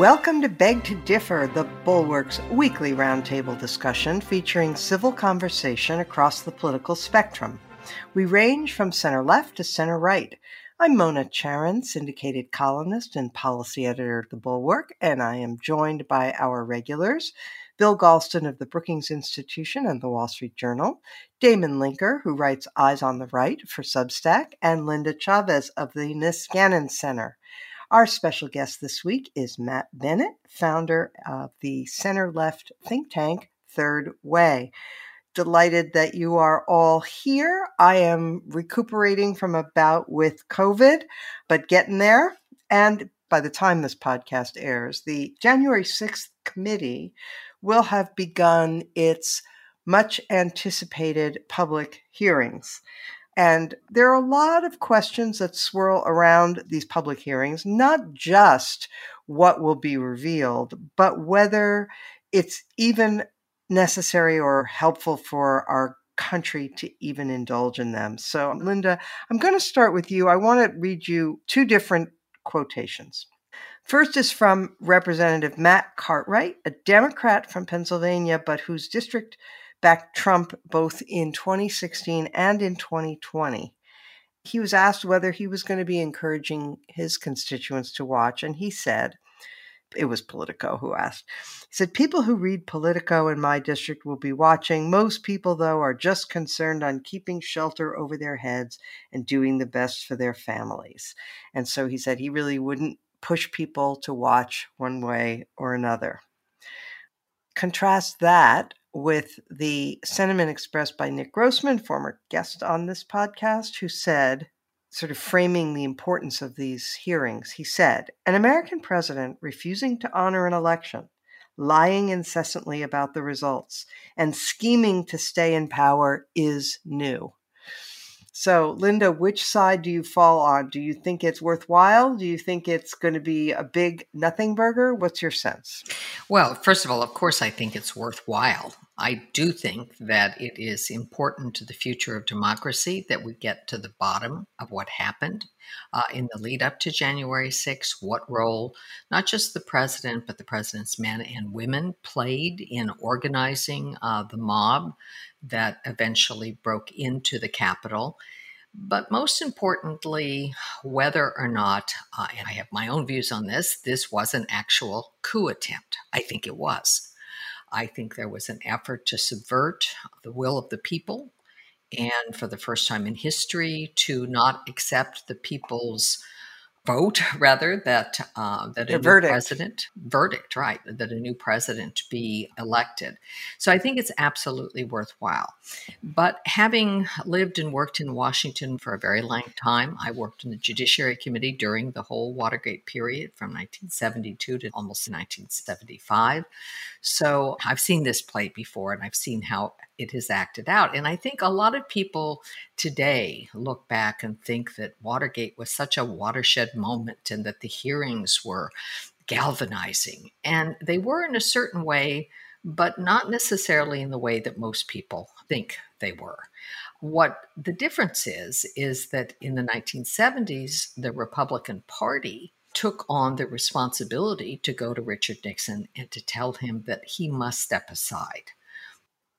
Welcome to Beg to Differ, the Bulwark's weekly roundtable discussion featuring civil conversation across the political spectrum. We range from center left to center right. I'm Mona Charen, syndicated columnist and policy editor of the Bulwark, and I am joined by our regulars Bill Galston of the Brookings Institution and the Wall Street Journal, Damon Linker, who writes Eyes on the Right for Substack, and Linda Chavez of the Niskanen Center. Our special guest this week is Matt Bennett, founder of the center left think tank Third Way. Delighted that you are all here. I am recuperating from a bout with COVID, but getting there. And by the time this podcast airs, the January 6th committee will have begun its much anticipated public hearings. And there are a lot of questions that swirl around these public hearings, not just what will be revealed, but whether it's even necessary or helpful for our country to even indulge in them. So, Linda, I'm going to start with you. I want to read you two different quotations. First is from Representative Matt Cartwright, a Democrat from Pennsylvania, but whose district backed Trump both in 2016 and in 2020. He was asked whether he was going to be encouraging his constituents to watch, and he said, it was Politico who asked. He said, People who read Politico in my district will be watching. Most people, though, are just concerned on keeping shelter over their heads and doing the best for their families. And so he said he really wouldn't push people to watch one way or another. Contrast that with the sentiment expressed by Nick Grossman, former guest on this podcast, who said, sort of framing the importance of these hearings, he said, An American president refusing to honor an election, lying incessantly about the results, and scheming to stay in power is new. So, Linda, which side do you fall on? Do you think it's worthwhile? Do you think it's going to be a big nothing burger? What's your sense? Well, first of all, of course, I think it's worthwhile. I do think that it is important to the future of democracy that we get to the bottom of what happened uh, in the lead up to January 6th, what role not just the president, but the president's men and women played in organizing uh, the mob that eventually broke into the Capitol. But most importantly, whether or not, uh, and I have my own views on this, this was an actual coup attempt. I think it was. I think there was an effort to subvert the will of the people and for the first time in history to not accept the people's vote rather that uh, that a new verdict. president verdict right that a new president be elected. So i think it's absolutely worthwhile. But having lived and worked in washington for a very long time i worked in the judiciary committee during the whole watergate period from 1972 to almost 1975 so i've seen this play before and i've seen how it has acted out. And I think a lot of people today look back and think that Watergate was such a watershed moment and that the hearings were galvanizing. And they were in a certain way, but not necessarily in the way that most people think they were. What the difference is, is that in the 1970s, the Republican Party took on the responsibility to go to Richard Nixon and to tell him that he must step aside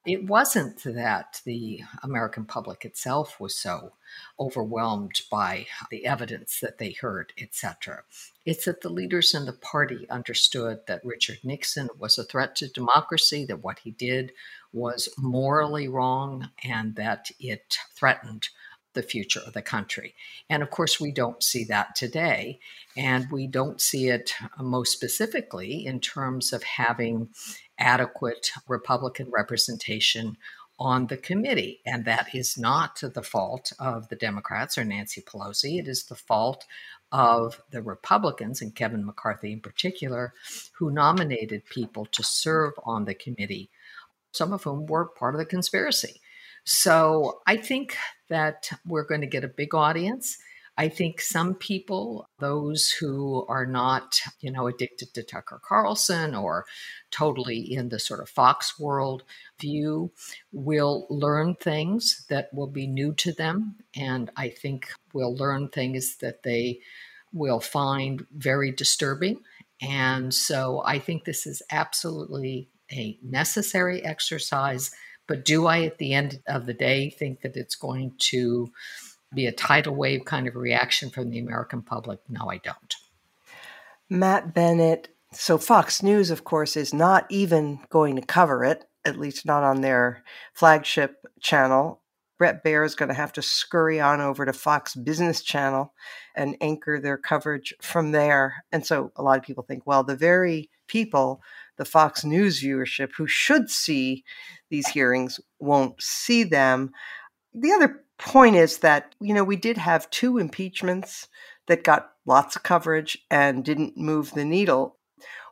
it wasn't that the American public itself was so overwhelmed by the evidence that they heard, etc. It's that the leaders in the party understood that Richard Nixon was a threat to democracy, that what he did was morally wrong, and that it threatened the future of the country. And of course, we don't see that today. And we don't see it uh, most specifically in terms of having adequate Republican representation on the committee. And that is not the fault of the Democrats or Nancy Pelosi. It is the fault of the Republicans, and Kevin McCarthy in particular, who nominated people to serve on the committee, some of whom were part of the conspiracy. So I think that we're going to get a big audience. I think some people, those who are not, you know, addicted to Tucker Carlson or totally in the sort of Fox world view, will learn things that will be new to them. And I think will learn things that they will find very disturbing And so I think this is absolutely a necessary exercise. But do I, at the end of the day, think that it's going to be a tidal wave kind of reaction from the American public? No, I don't. Matt Bennett. So, Fox News, of course, is not even going to cover it, at least not on their flagship channel. Bret Baier is going to have to scurry on over to Fox Business Channel and anchor their coverage from there. And so a lot of people think, well, the very people, the Fox News viewership who should see these hearings won't see them. The other point is that, you know, we did have two impeachments that got lots of coverage and didn't move the needle.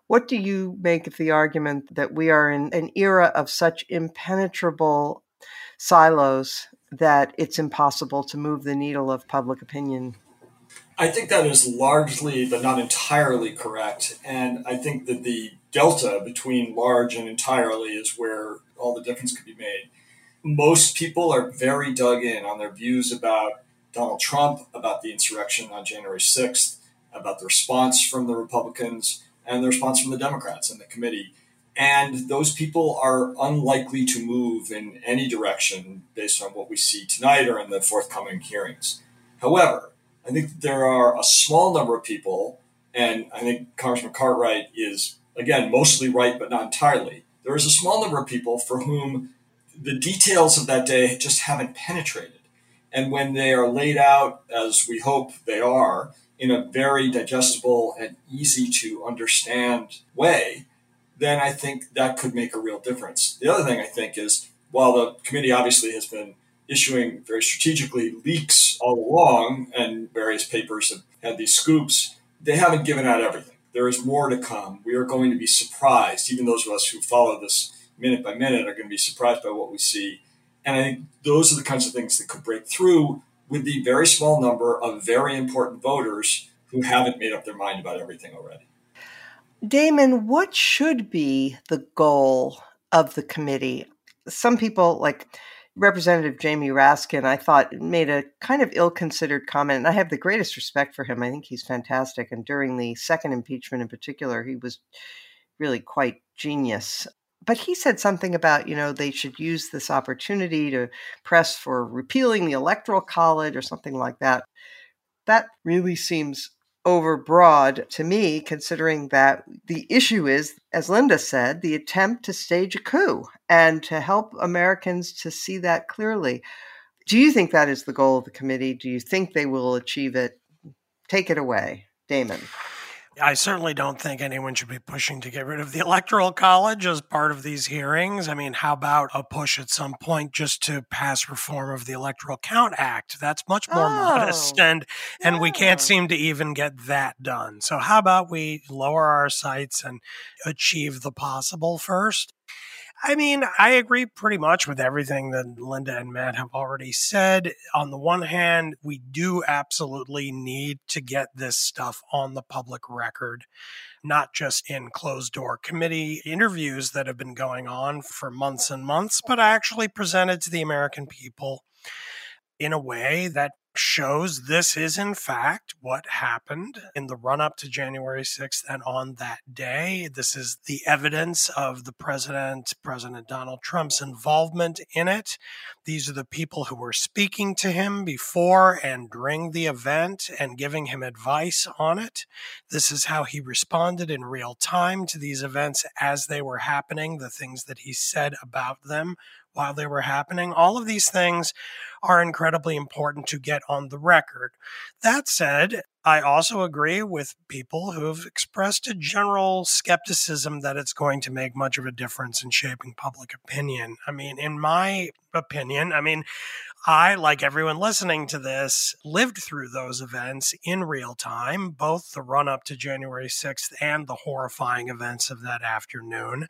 What do you make of the argument that we are in an era of such impenetrable silos that it's impossible to move the needle of public opinion? I think that is largely, but not entirely correct. And I think that the delta between large and entirely is where all the difference could be made. Most people are very dug in on their views about Donald Trump, about the insurrection on January 6th, about the response from the Republicans and the response from the Democrats and the committee. And those people are unlikely to move in any direction based on what we see tonight or in the forthcoming hearings. However, I think there are a small number of people, and I think Congressman Cartwright is, again, mostly right, but not entirely. There is a small number of people for whom the details of that day just haven't penetrated. And when they are laid out, as we hope they are, in a very digestible and easy to understand way, then I think that could make a real difference. The other thing I think is while the committee obviously has been issuing very strategically leaks all along, and various papers have had these scoops, they haven't given out everything. There is more to come. We are going to be surprised. Even those of us who follow this minute by minute are going to be surprised by what we see. And I think those are the kinds of things that could break through with the very small number of very important voters who haven't made up their mind about everything already. Damon, what should be the goal of the committee? Some people, like Representative Jamie Raskin, I thought made a kind of ill considered comment, and I have the greatest respect for him. I think he's fantastic. And during the second impeachment in particular, he was really quite genius. But he said something about, you know, they should use this opportunity to press for repealing the Electoral College or something like that. That really seems overbroad to me, considering that the issue is, as Linda said, the attempt to stage a coup and to help Americans to see that clearly. Do you think that is the goal of the committee? Do you think they will achieve it? Take it away, Damon. I certainly don't think anyone should be pushing to get rid of the Electoral College as part of these hearings. I mean, how about a push at some point just to pass reform of the Electoral Count Act? That's much more oh, modest, and and yeah. we can't seem to even get that done. So how about we lower our sights and achieve the possible first? I mean, I agree pretty much with everything that Linda and Matt have already said. On the one hand, we do absolutely need to get this stuff on the public record, not just in closed door committee interviews that have been going on for months and months, but actually presented to the American people in a way that shows this is in fact what happened in the run up to January 6th and on that day. This is the evidence of the president, President Donald Trump's involvement in it. These are the people who were speaking to him before and during the event and giving him advice on it. This is how he responded in real time to these events as they were happening, the things that he said about them while they were happening. All of these things are incredibly important to get on the record. That said, I also agree with people who have expressed a general skepticism that it's going to make much of a difference in shaping public opinion. I mean, in my opinion, I mean, I, like everyone listening to this, lived through those events in real time, both the run up to January 6th and the horrifying events of that afternoon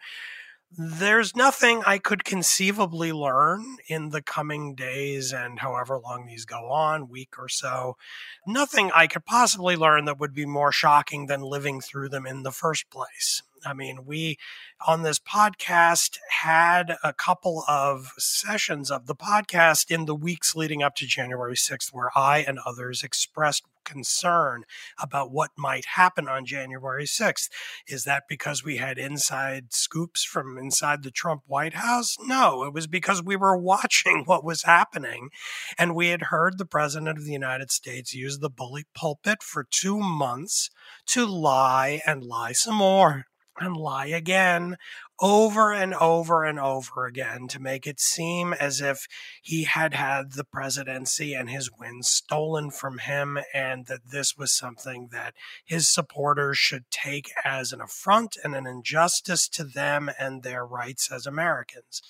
there's nothing I could conceivably learn in the coming days and however long these go on, week or so. Nothing I could possibly learn that would be more shocking than living through them in the first place. I mean, we on this podcast had a couple of sessions of the podcast in the weeks leading up to January 6th where I and others expressed concern about what might happen on January 6th. Is that because we had inside scoops from inside the Trump White House? No, it was because we were watching what was happening and we had heard the President of the United States use the bully pulpit for two months to lie and lie some more and lie again over and over and over again to make it seem as if he had had the presidency and his wins stolen from him, and that this was something that his supporters should take as an affront and an injustice to them and their rights as Americans.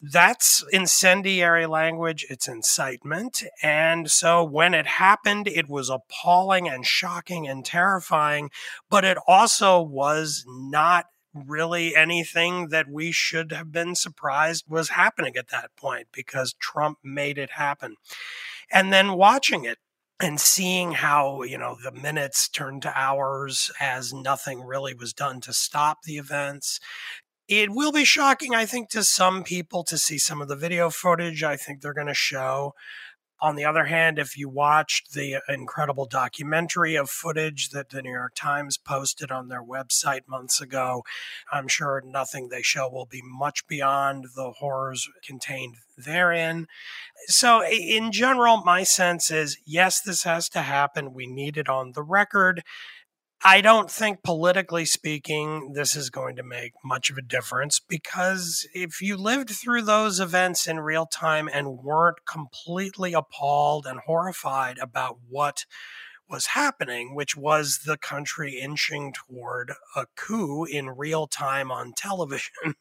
That's incendiary language. It's incitement. And so when it happened, it was appalling and shocking and terrifying, but it also was not really anything that we should have been surprised was happening at that point because Trump made it happen. And then watching it and seeing how, you know, the minutes turned to hours as nothing really was done to stop the events. It will be shocking, I think, to some people to see some of the video footage I think they're going to show. On the other hand, if you watched the uh, incredible documentary of footage that the New York Times posted on their website months ago, I'm sure nothing they show will be much beyond the horrors contained therein. So, in general, my sense is yes, this has to happen. We need it on the record. I don't think, politically speaking, this is going to make much of a difference because if you lived through those events in real time and weren't completely appalled and horrified about what was happening, which was the country inching toward a coup in real time on television.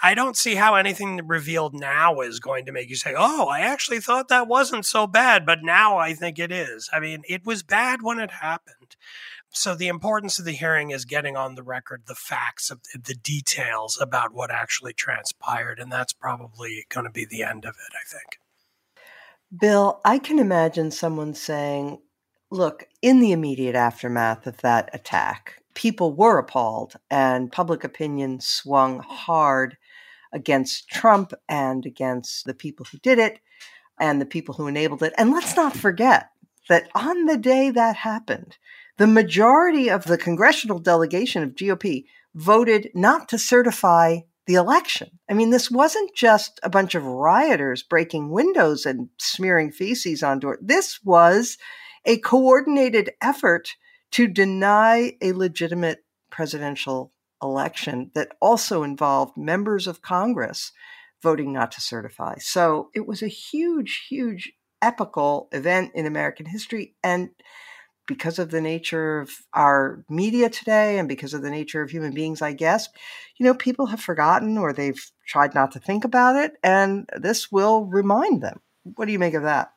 I don't see how anything revealed now is going to make you say, Oh, I actually thought that wasn't so bad, but now I think it is. I mean, it was bad when it happened. So the importance of the hearing is getting on the record the facts of the details about what actually transpired, and that's probably going to be the end of it, I think. Bill, I can imagine someone saying, look, in the immediate aftermath of that attack, people were appalled and public opinion swung hard against Trump and against the people who did it and the people who enabled it. And let's not forget that on the day that happened, the majority of the congressional delegation of GOP voted not to certify the election. I mean, this wasn't just a bunch of rioters breaking windows and smearing feces on doors. This was a coordinated effort to deny a legitimate presidential election that also involved members of Congress voting not to certify. So it was a huge, huge epical event in American history. And because of the nature of our media today and because of the nature of human beings, I guess, you know, people have forgotten or they've tried not to think about it. And this will remind them. What do you make of that?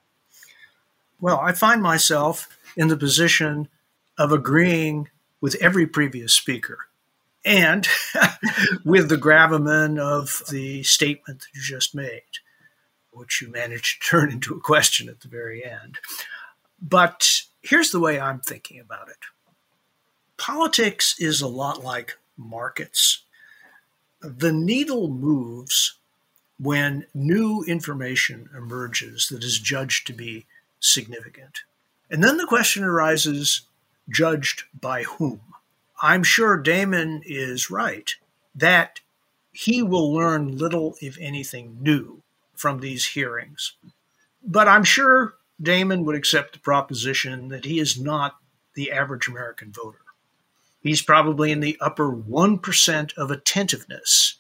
Well, I find myself in the position of agreeing with every previous speaker and with the gravamen of the statement that you just made, which you managed to turn into a question at the very end. But here's the way I'm thinking about it politics is a lot like markets. The needle moves when new information emerges that is judged to be significant. And then the question arises judged by whom? I'm sure Damon is right that he will learn little, if anything, new from these hearings. But I'm sure Damon would accept the proposition that he is not the average American voter. He's probably in the upper 1% of attentiveness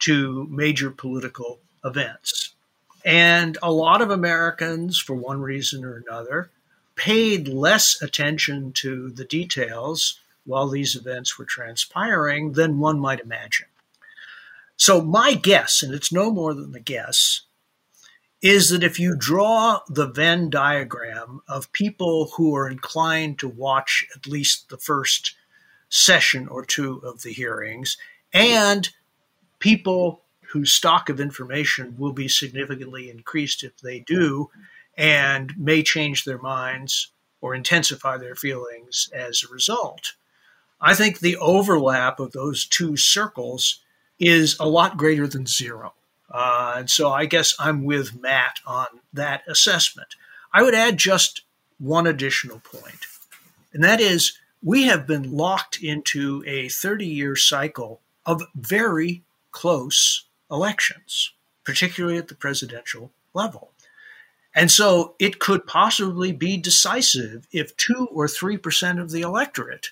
to major political events. And a lot of Americans, for one reason or another, paid less attention to the details while these events were transpiring than one might imagine. So, my guess, and it's no more than a guess, is that if you draw the Venn diagram of people who are inclined to watch at least the first session or two of the hearings and people whose stock of information will be significantly increased if they do and may change their minds or intensify their feelings as a result. I think the overlap of those two circles is a lot greater than zero. Uh, and so I guess I'm with Matt on that assessment. I would add just one additional point, and that is we have been locked into a 30 year cycle of very close elections, particularly at the presidential level. And so it could possibly be decisive if two or 3% of the electorate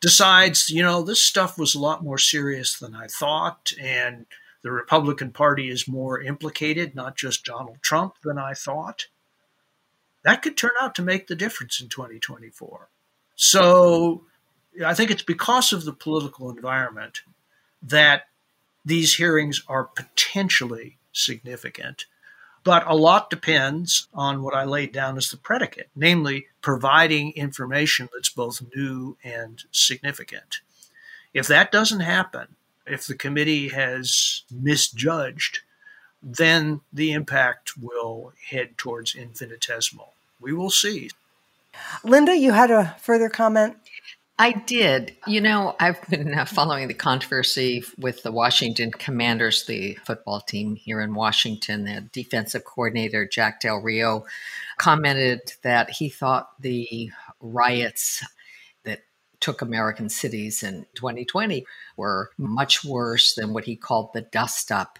decides, you know, this stuff was a lot more serious than I thought, and the Republican Party is more implicated, not just Donald Trump, than I thought. That could turn out to make the difference in 2024. So I think it's because of the political environment that these hearings are potentially significant. But a lot depends on what I laid down as the predicate, namely providing information that's both new and significant. If that doesn't happen, if the committee has misjudged, then the impact will head towards infinitesimal. We will see. Linda, you had a further comment? I did. You know, I've been uh, following the controversy with the Washington Commanders, the football team here in Washington. The defensive coordinator, Jack Del Rio, commented that he thought the riots that took American cities in 2020 were much worse than what he called the dust up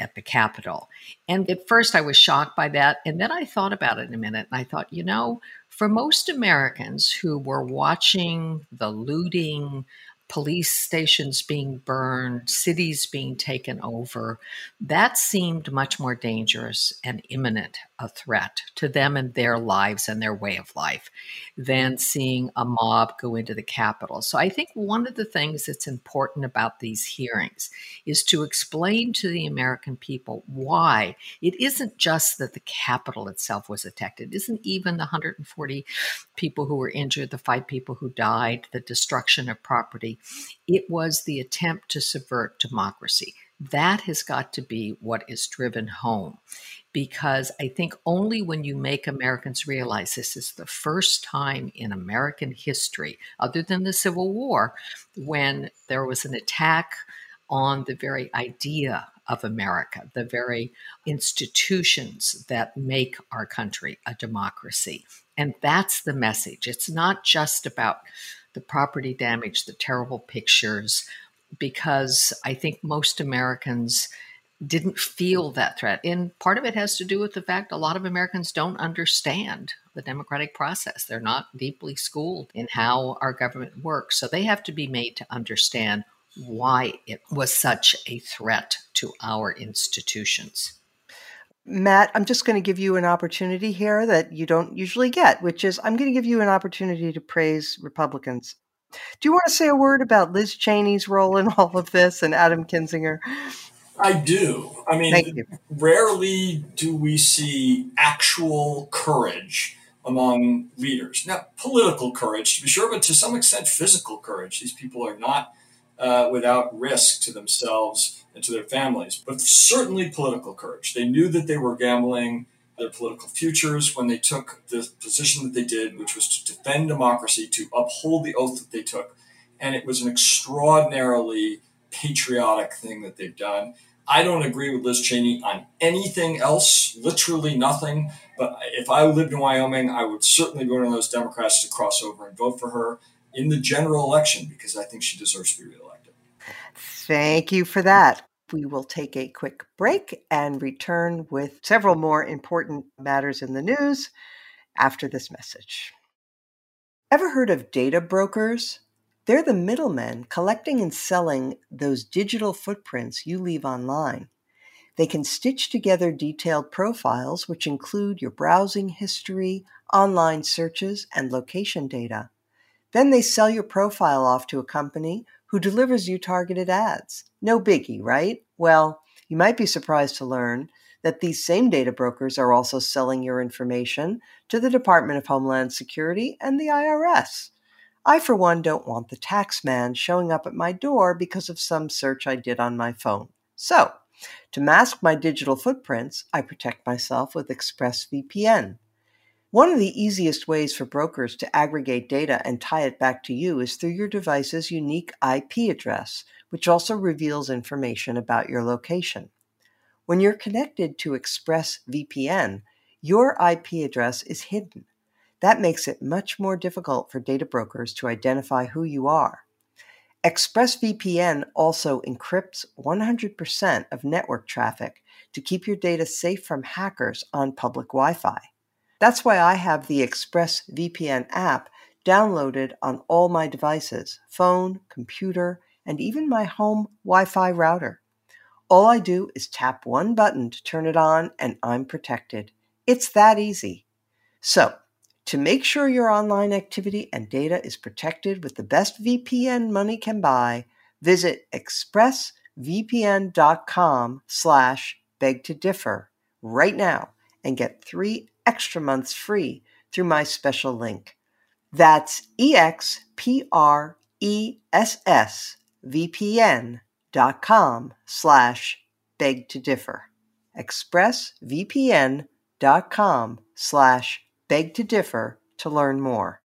at the Capitol. And at first I was shocked by that. And then I thought about it in a minute and I thought, you know, for most Americans who were watching the looting, police stations being burned, cities being taken over, that seemed much more dangerous and imminent a threat to them and their lives and their way of life than mm-hmm. seeing a mob go into the Capitol. So I think one of the things that's important about these hearings is to explain to the American people why it isn't just that the Capitol itself was attacked, it isn't even the 140 people who were injured, the five people who died, the destruction of property. It was the attempt to subvert democracy. That has got to be what is driven home because I think only when you make Americans realize this is the first time in American history, other than the Civil War, when there was an attack on the very idea of America, the very institutions that make our country a democracy. And that's the message. It's not just about the property damage, the terrible pictures, because I think most Americans didn't feel that threat. And part of it has to do with the fact a lot of Americans don't understand the democratic process. They're not deeply schooled in how our government works. So they have to be made to understand why it was such a threat to our institutions. Matt, I'm just going to give you an opportunity here that you don't usually get, which is I'm going to give you an opportunity to praise Republicans. Do you want to say a word about Liz Cheney's role in all of this and Adam Kinzinger? I do. I mean, rarely do we see actual courage among leaders. Now, political courage, to be sure, but to some extent, physical courage. These people are not uh, without risk to themselves and to their families, but certainly political courage. They knew that they were gambling their political futures when they took the position that they did, which was to defend democracy, to uphold the oath that they took. And it was an extraordinarily patriotic thing that they've done. I don't agree with Liz Cheney on anything else, literally nothing. But if I lived in Wyoming, I would certainly be one of those Democrats to cross over and vote for her in the general election because I think she deserves to be reelected. Thank you for that. We will take a quick break and return with several more important matters in the news after this message. Ever heard of data brokers? They're the middlemen collecting and selling those digital footprints you leave online. They can stitch together detailed profiles, which include your browsing history, online searches, and location data. Then they sell your profile off to a company who delivers you targeted ads. No biggie, right? Well, you might be surprised to learn that these same data brokers are also selling your information to the Department of Homeland Security and the IRS. I, for one, don't want the tax man showing up at my door because of some search I did on my phone. So, to mask my digital footprints, I protect myself with ExpressVPN. One of the easiest ways for brokers to aggregate data and tie it back to you is through your device's unique IP address, which also reveals information about your location. When you're connected to ExpressVPN, your IP address is hidden. That makes it much more difficult for data brokers to identify who you are. ExpressVPN also encrypts 100% of network traffic to keep your data safe from hackers on public Wi Fi. That's why I have the ExpressVPN app downloaded on all my devices phone, computer, and even my home Wi Fi router. All I do is tap one button to turn it on, and I'm protected. It's that easy. So, to make sure your online activity and data is protected with the best VPN money can buy, visit expressvpn.com slash beg to differ right now and get three extra months free through my special link. That's expressvpn.com slash beg to differ. expressvpn.com slash beg to differ to learn more.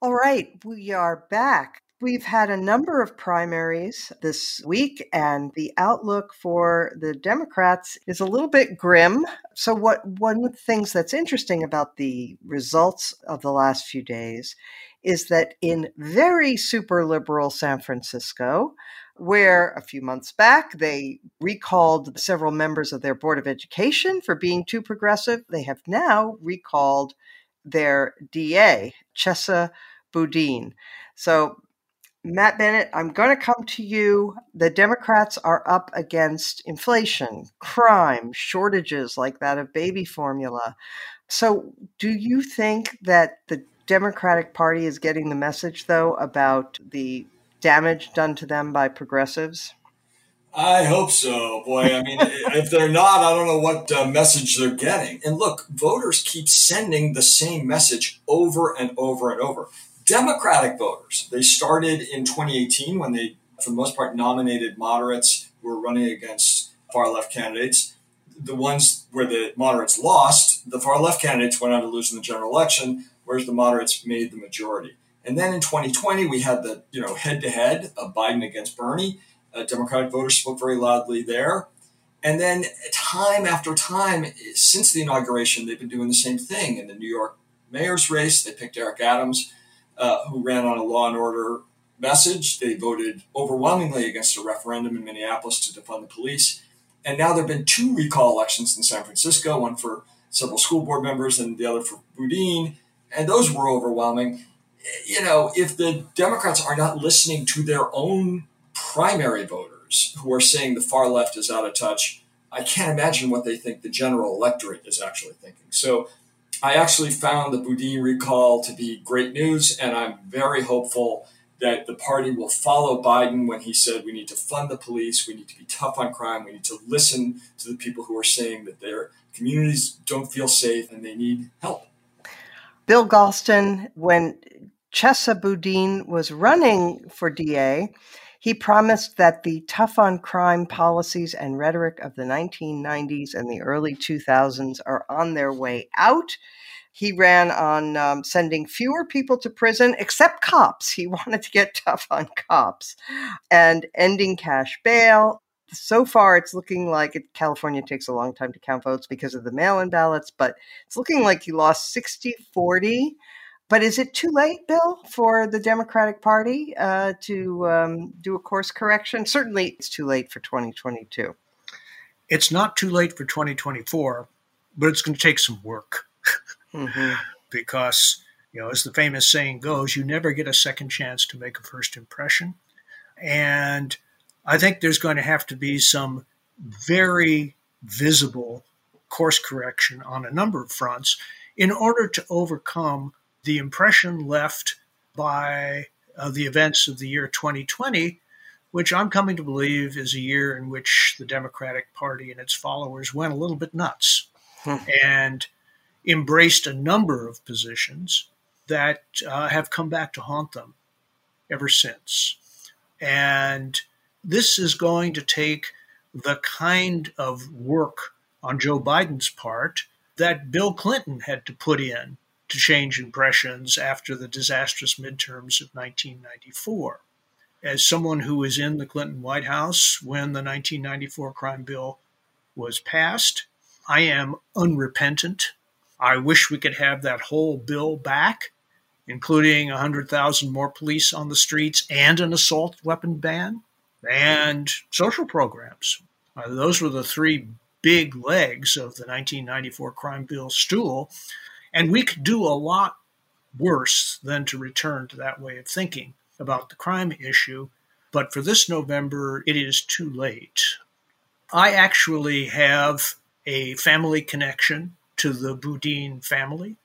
All right, we are back. We've had a number of primaries this week, and the outlook for the Democrats is a little bit grim. So, what one of the things that's interesting about the results of the last few days is that in very super liberal San Francisco, where a few months back they recalled several members of their Board of Education for being too progressive. They have now recalled their DA, Chesa Boudin. So, Matt Bennett, I'm going to come to you. The Democrats are up against inflation, crime, shortages like that of baby formula. So, do you think that the Democratic Party is getting the message, though, about the damage done to them by progressives? I hope so. Boy, I mean, if they're not, I don't know what uh, message they're getting. And look, voters keep sending the same message over and over and over. Democratic voters, they started in 2018 when they, for the most part, nominated moderates who were running against far left candidates. The ones where the moderates lost, the far left candidates went on to lose in the general election, whereas the moderates made the majority. And then in 2020, we had the you know head to head of Biden against Bernie. Uh, Democratic voters spoke very loudly there. And then time after time since the inauguration, they've been doing the same thing. In the New York mayor's race, they picked Eric Adams, uh, who ran on a law and order message. They voted overwhelmingly against a referendum in Minneapolis to defund the police. And now there have been two recall elections in San Francisco, one for several school board members and the other for Boudin. And those were overwhelming you know, if the Democrats are not listening to their own primary voters who are saying the far left is out of touch, I can't imagine what they think the general electorate is actually thinking. So I actually found the Boudin recall to be great news, and I'm very hopeful that the party will follow Biden when he said we need to fund the police, we need to be tough on crime, we need to listen to the people who are saying that their communities don't feel safe and they need help. Bill Galston, when Chesa Boudin was running for DA, he promised that the tough on crime policies and rhetoric of the 1990s and the early 2000s are on their way out. He ran on um, sending fewer people to prison, except cops. He wanted to get tough on cops and ending cash bail. So far, it's looking like it, California takes a long time to count votes because of the mail in ballots, but it's looking like he lost 60 40 but is it too late, Bill, for the Democratic Party uh, to um, do a course correction? Certainly, it's too late for 2022. It's not too late for 2024, but it's going to take some work mm-hmm. because, you know, as the famous saying goes, you never get a second chance to make a first impression. And I think there's going to have to be some very visible course correction on a number of fronts in order to overcome the impression left by uh, the events of the year 2020, which I'm coming to believe is a year in which the Democratic Party and its followers went a little bit nuts hmm. and embraced a number of positions that uh, have come back to haunt them ever since. And this is going to take the kind of work on Joe Biden's part that Bill Clinton had to put in to change impressions after the disastrous midterms of 1994. As someone who was in the Clinton White House when the 1994 crime bill was passed, I am unrepentant. I wish we could have that whole bill back, including 100,000 more police on the streets and an assault weapon ban and social programs. Uh, those were the three big legs of the 1994 crime bill stool. And we could do a lot worse than to return to that way of thinking about the crime issue. But for this November, it is too late. I actually have a family connection to the Boudin family.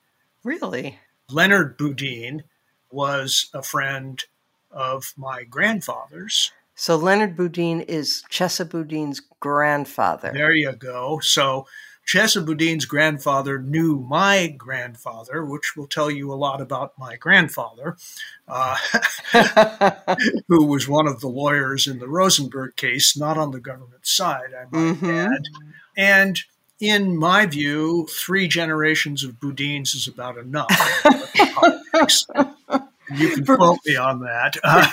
Really? Leonard Boudin was a friend of my grandfather's. So Leonard Boudin is Chesa Boudin's grandfather. There you go. So Chesa Boudin's grandfather knew my grandfather, which will tell you a lot about my grandfather, uh, who was one of the lawyers in the Rosenberg case, not on the government side, I might mm-hmm. add. And in my view, three generations of Boudins is about enough. you can quote me on that.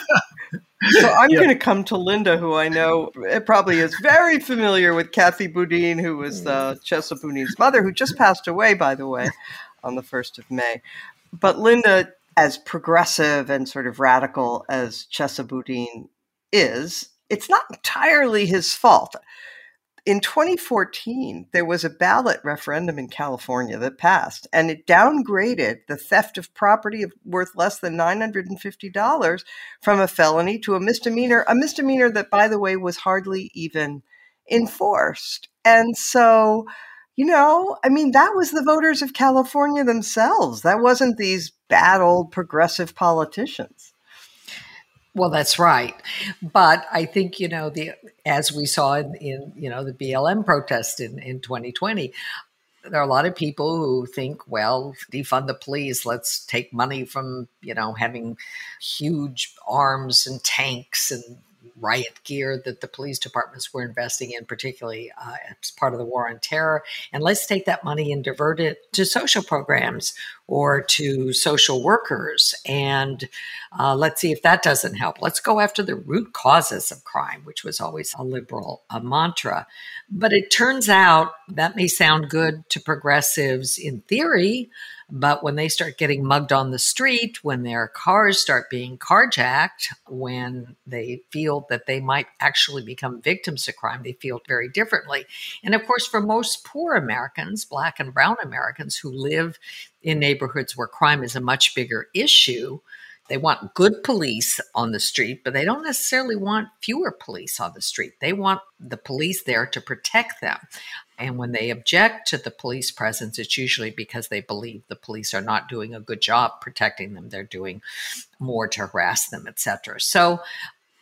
so I'm yeah. going to come to Linda, who I know eh, probably is very familiar with Kathy Boudin, who was uh, Chesa Boudin's mother, who just passed away, by the way, on the 1st of May. But Linda, as progressive and sort of radical as Chesa Boudin is, it's not entirely his fault in 2014, there was a ballot referendum in California that passed, and it downgraded the theft of property worth less than $950 from a felony to a misdemeanor, a misdemeanor that, by the way, was hardly even enforced. And so, you know, I mean, that was the voters of California themselves. That wasn't these bad old progressive politicians. Well, that's right. But I think, you know, the as we saw in, in you know, the BLM protest in, in 2020, there are a lot of people who think, well, defund the police, let's take money from, you know, having huge arms and tanks and riot gear that the police departments were investing in, particularly uh, as part of the war on terror. And let's take that money and divert it to social programs or to social workers. And uh, let's see if that doesn't help. Let's go after the root causes of crime, which was always a liberal a mantra. But it turns out that may sound good to progressives in theory. But when they start getting mugged on the street, when their cars start being carjacked, when they feel that they might actually become victims of crime, they feel very differently. And of course, for most poor Americans, Black and Brown Americans who live in neighborhoods where crime is a much bigger issue, they want good police on the street, but they don't necessarily want fewer police on the street. They want the police there to protect them. And when they object to the police presence, it's usually because they believe the police are not doing a good job protecting them. They're doing more to harass them, etc. So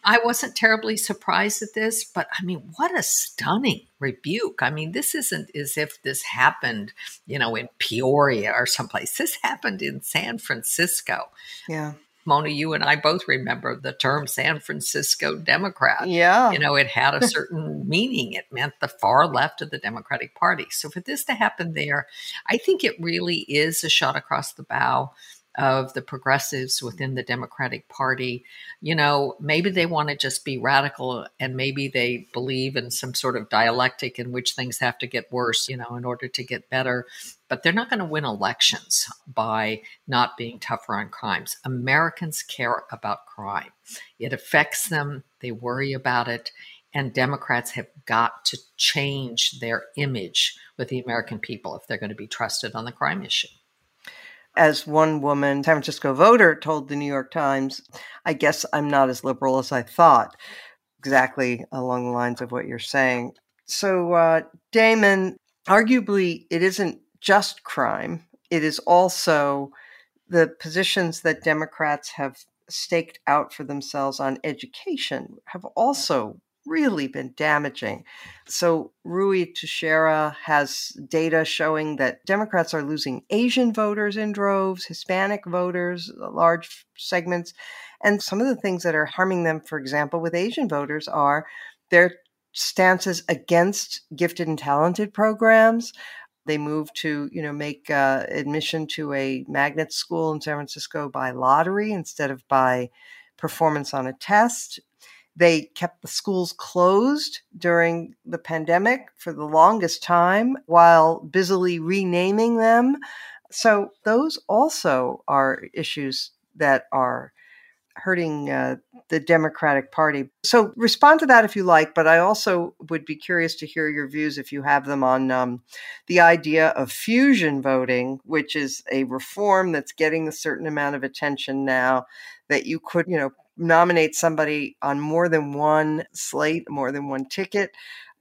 I wasn't terribly surprised at this, but I mean, what a stunning rebuke. I mean, this isn't as if this happened, you know, in Peoria or someplace. This happened in San Francisco. Yeah. Mona, you and I both remember the term San Francisco Democrat. Yeah. You know, it had a certain meaning. It meant the far left of the Democratic Party. So for this to happen there, I think it really is a shot across the bow of the progressives within the Democratic Party. You know, maybe they want to just be radical and maybe they believe in some sort of dialectic in which things have to get worse, you know, in order to get better. But they're not going to win elections by not being tougher on crimes. Americans care about crime, it affects them, they worry about it. And Democrats have got to change their image with the American people if they're going to be trusted on the crime issue as one woman, San Francisco voter, told the New York Times, I guess I'm not as liberal as I thought. Exactly along the lines of what you're saying. So, uh, Damon, arguably, it isn't just crime, it is also the positions that Democrats have staked out for themselves on education have also really been damaging. So Ruy Teixeira has data showing that Democrats are losing Asian voters in droves, Hispanic voters, uh, large segments. And some of the things that are harming them, for example, with Asian voters are their stances against gifted and talented programs, They moved to, you know, make uh, admission to a magnet school in San Francisco by lottery instead of by performance on a test. They kept the schools closed during the pandemic for the longest time while busily renaming them. So, those also are issues that are hurting uh, the Democratic Party. So respond to that if you like, but I also would be curious to hear your views if you have them on um, the idea of fusion voting, which is a reform that's getting a certain amount of attention now that you could, you know, nominate somebody on more than one slate, more than one ticket.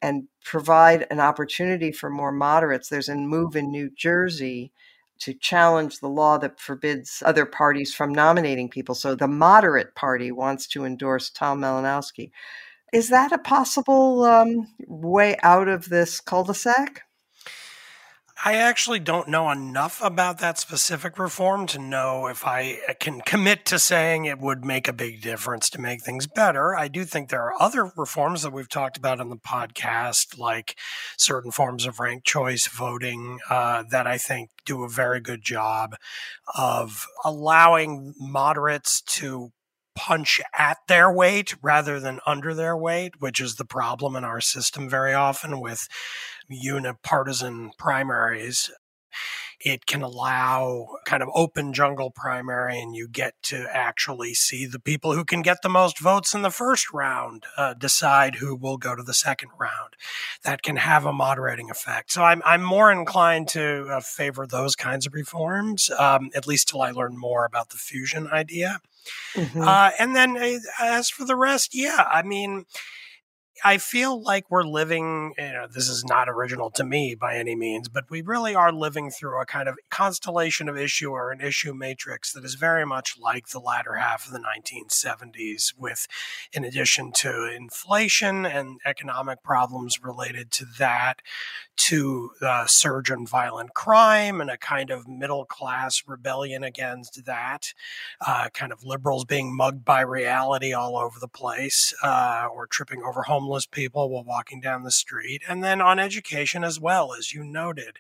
And provide an opportunity for more moderates. There's a move in New Jersey to challenge the law that forbids other parties from nominating people. So the moderate party wants to endorse Tom Malinowski. Is that a possible um, way out of this cul de sac? I actually don't know enough about that specific reform to know if I can commit to saying it would make a big difference to make things better. I do think there are other reforms that we've talked about in the podcast, like certain forms of ranked choice voting, uh, that I think do a very good job of allowing moderates to punch at their weight rather than under their weight, which is the problem in our system very often with unipartisan primaries. It can allow kind of open jungle primary, and you get to actually see the people who can get the most votes in the first round uh, decide who will go to the second round. That can have a moderating effect. So I'm, I'm more inclined to uh, favor those kinds of reforms, um, at least till I learn more about the fusion idea. Mm-hmm. Uh, and then uh, as for the rest, yeah, I mean, I feel like we're living, you know, this is not original to me by any means, but we really are living through a kind of constellation of issue or an issue matrix that is very much like the latter half of the 1970s, with, in addition to inflation and economic problems related to that, to the surge in violent crime and a kind of middle class rebellion against that, uh, kind of liberals being mugged by reality all over the place uh, or tripping over homeless people while walking down the street, and then on education as well, as you noted.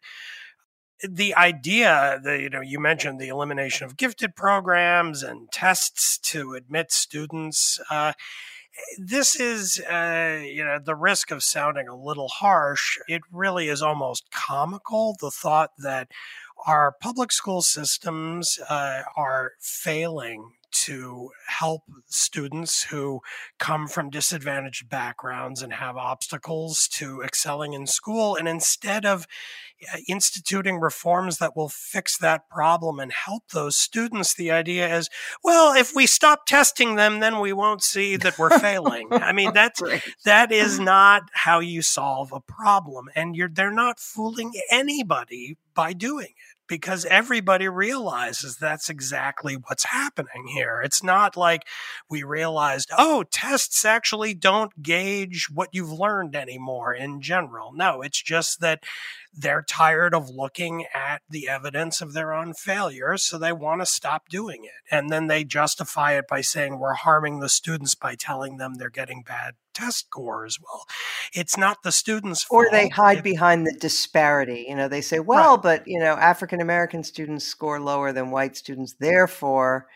The idea that, you know, you mentioned the elimination of gifted programs and tests to admit students. Uh, this is, uh, you know, the risk of sounding a little harsh. It really is almost comical. The thought that our public school systems uh, are failing to help students who come from disadvantaged backgrounds and have obstacles to excelling in school. And instead of uh, instituting reforms that will fix that problem and help those students, the idea is, well, if we stop testing them, then we won't see that we're failing. I mean, that's that is not how you solve a problem, and you're they're not fooling anybody by doing it because everybody realizes that's exactly what's happening here. It's not like we realized, oh, tests actually don't gauge what you've learned anymore in general. No, it's just that they're tired of looking at the evidence of their own failure, so they want to stop doing it. And then they justify it by saying we're harming the students by telling them they're getting bad test scores. Well, it's not the students' Or they hide behind the disparity. You know, they say, well, right. but, you know, African American students score lower than white students, therefore,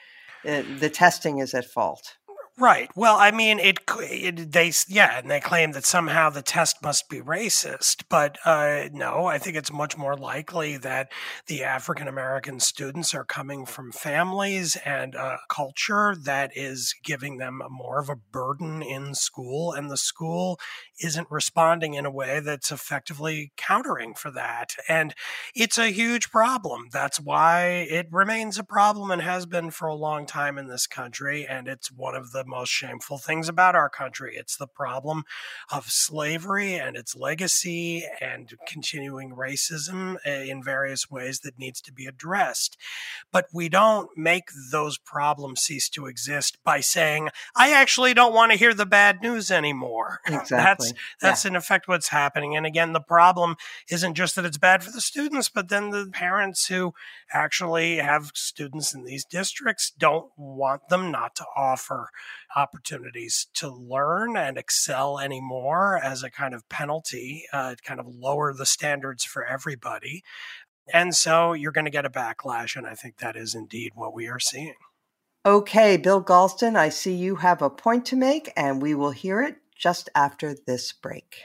uh, the testing is at fault. Right. Well, I mean, it, it, they yeah, and they claim that somehow the test must be racist, but uh, no, I think it's much more likely that the African American students are coming from families and a culture that is giving them more of a burden in school, and the school isn't responding in a way that's effectively countering for that, and it's a huge problem. That's why it remains a problem and has been for a long time in this country, and it's one of the most shameful things about our country. It's the problem of slavery and its legacy and continuing racism eh, in various ways that needs to be addressed. But we don't make those problems cease to exist by saying, I actually don't want to hear the bad news anymore. Exactly. That's that's yeah. in effect what's happening. And again, the problem isn't just that it's bad for the students, but then the parents who actually have students in these districts don't want them not to offer opportunities to learn and excel anymore as a kind of penalty, uh, kind of lower the standards for everybody. And so you're going to get a backlash. And I think that is indeed what we are seeing. Okay, Bill Galston, I see you have a point to make, and we will hear it just after this break.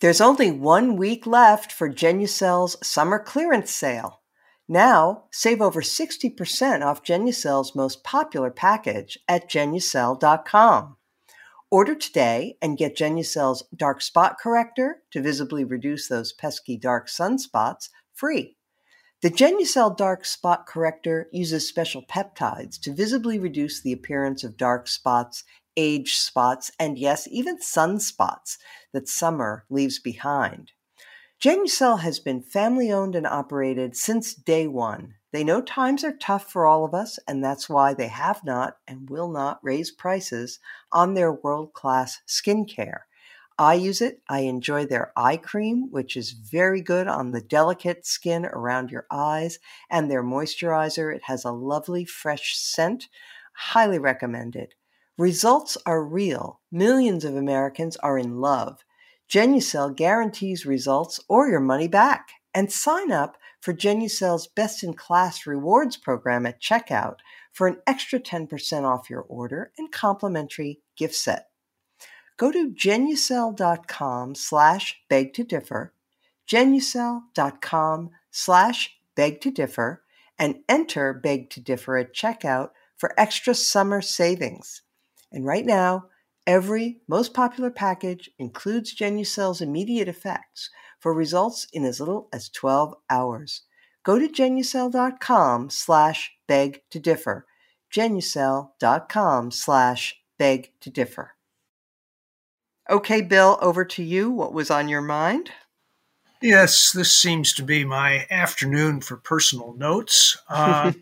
There's only one week left for Genucel's summer clearance sale. Now, save over 60% off Genucel's most popular package at Genucel.com. Order today and get Genucel's dark spot corrector to visibly reduce those pesky dark sunspots free. The Genucel Dark Spot Corrector uses special peptides to visibly reduce the appearance of dark spots, age spots, and yes, even sunspots that summer leaves behind. Genucel has been family owned and operated since day one. They know times are tough for all of us, and that's why they have not and will not raise prices on their world class skincare. I use it. I enjoy their eye cream, which is very good on the delicate skin around your eyes, and their moisturizer. It has a lovely fresh scent. Highly recommended. Results are real. Millions of Americans are in love. Genucel guarantees results or your money back. And sign up for Genucel's best in class rewards program at checkout for an extra 10% off your order and complimentary gift set go to genucel.com slash beg to differ, genucel.com slash beg to differ, and enter beg to differ at checkout for extra summer savings. And right now, every most popular package includes Genucel's immediate effects for results in as little as 12 hours. Go to genucel.com slash beg to differ, genucel.com slash beg to differ. Okay, Bill, over to you. What was on your mind? Yes, this seems to be my afternoon for personal notes. Uh,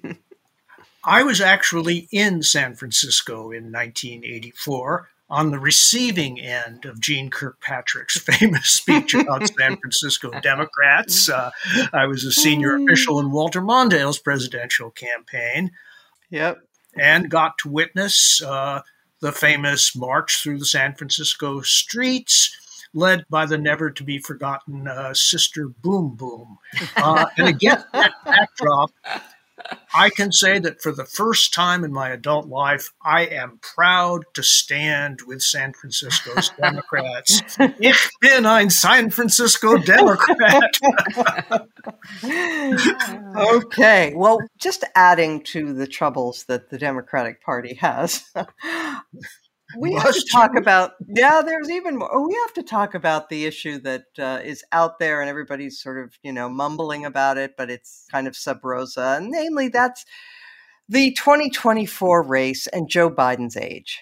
I was actually in San Francisco in 1984 on the receiving end of Jeane Kirkpatrick's famous speech about San Francisco Democrats. Uh, I was a senior official in Walter Mondale's presidential campaign. Yep. And got to witness uh, the famous march through the San Francisco streets, led by the never to be forgotten uh, Sister Boom Boom. Uh, and again, that backdrop, I can say that for the first time in my adult life, I am proud to stand with San Francisco's Democrats. ich bin ein San Francisco Democrat. okay. Well, just adding to the troubles that the Democratic Party has. We have to talk about yeah. There's even more. We have to talk about the issue that uh, is out there, and everybody's sort of you know mumbling about it, but it's kind of sub rosa. And namely, that's the 2024 race and Joe Biden's age.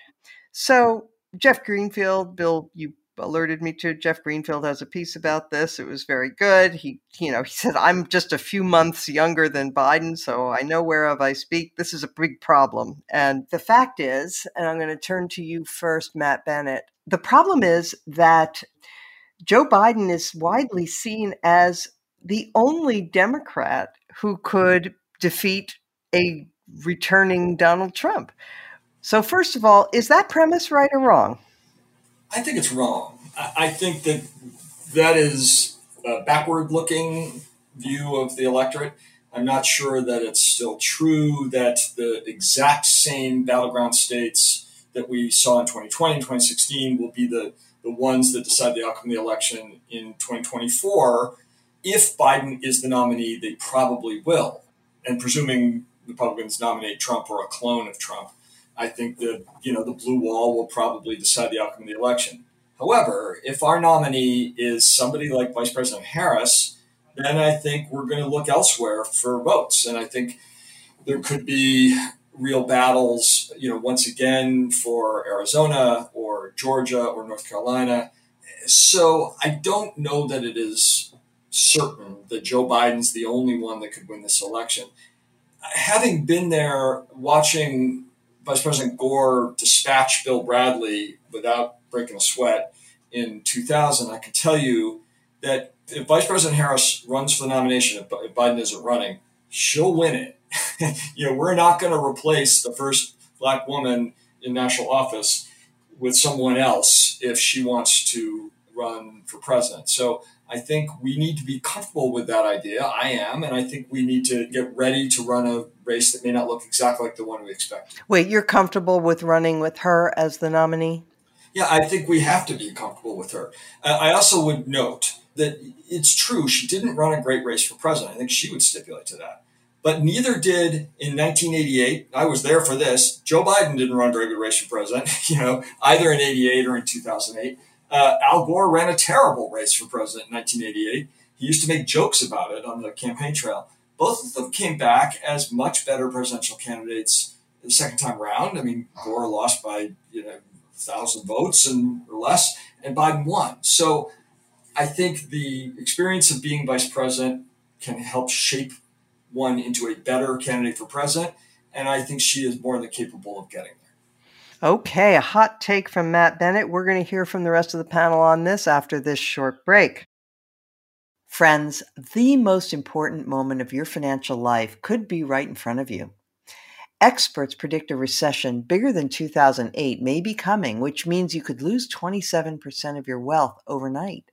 So Jeff Greenfield, Bill, you alerted me to Jeff Greenfield has a piece about this. It was very good. He, you know, he said, I'm just a few months younger than Biden, so I know whereof I speak. This is a big problem. And the fact is, and I'm going to turn to you first, Matt Bennett. The problem is that Joe Biden is widely seen as the only Democrat who could defeat a returning Donald Trump. So, first of all, is that premise right or wrong? I think it's wrong. I think that that is a backward looking view of the electorate. I'm not sure that it's still true that the exact same battleground states that we saw in 2020 and 2016 will be the, the ones that decide the outcome of the election in 2024. If Biden is the nominee, they probably will. And presuming Republicans nominate Trump or a clone of Trump, I think that you know the blue wall will probably decide the outcome of the election. However, if our nominee is somebody like Vice President Harris, then I think we're going to look elsewhere for votes, and I think there could be real battles. You know, once again for Arizona or Georgia or North Carolina. So I don't know that it is certain that Joe Biden's the only one that could win this election. Having been there, watching Vice President Gore dispatched Bill Bradley without breaking a sweat in 2000, I can tell you that if Vice President Harris runs for the nomination, if Biden isn't running, she'll win it. you know, we're not going to replace the first black woman in national office with someone else if she wants to run for president. So I think we need to be comfortable with that idea. I am, and I think we need to get ready to run a race that may not look exactly like the one we expect. Wait, you're comfortable with running with her as the nominee? Yeah, I think we have to be comfortable with her. Uh, I also would note that it's true she didn't run a great race for president. I think she would stipulate to that. But neither did in 1988. I was there for this. Joe Biden didn't run a very good race for president, you know, either in 88 or in 2008. Uh, Al Gore ran a terrible race for president in 1988. He used to make jokes about it on the campaign trail. Both of them came back as much better presidential candidates the second time around. I mean, Gore lost by you know thousand votes and or less, and Biden won. So I think the experience of being vice president can help shape one into a better candidate for president, and I think she is more than capable of getting there. Okay, a hot take from Matt Bennett. We're going to hear from the rest of the panel on this after this short break. Friends, the most important moment of your financial life could be right in front of you. Experts predict a recession bigger than 2008 may be coming, which means you could lose 27% of your wealth overnight.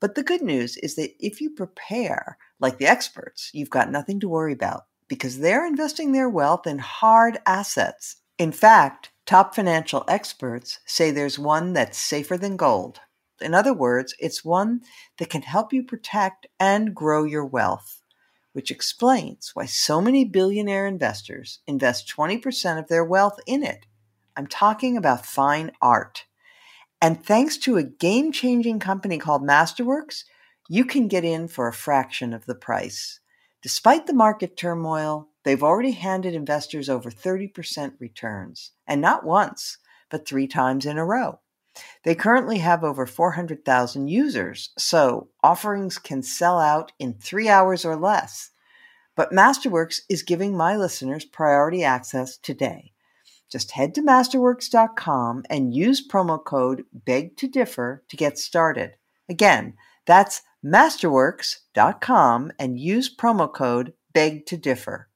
But the good news is that if you prepare like the experts, you've got nothing to worry about because they're investing their wealth in hard assets. In fact, top financial experts say there's one that's safer than gold. In other words, it's one that can help you protect and grow your wealth, which explains why so many billionaire investors invest 20% of their wealth in it. I'm talking about fine art. And thanks to a game changing company called Masterworks, you can get in for a fraction of the price. Despite the market turmoil, they've already handed investors over 30% returns, and not once, but three times in a row. They currently have over 400,000 users, so offerings can sell out in three hours or less. But Masterworks is giving my listeners priority access today. Just head to masterworks.com and use promo code BEG to differ to get started. Again, that's masterworks.com and use promo code BEG to differ.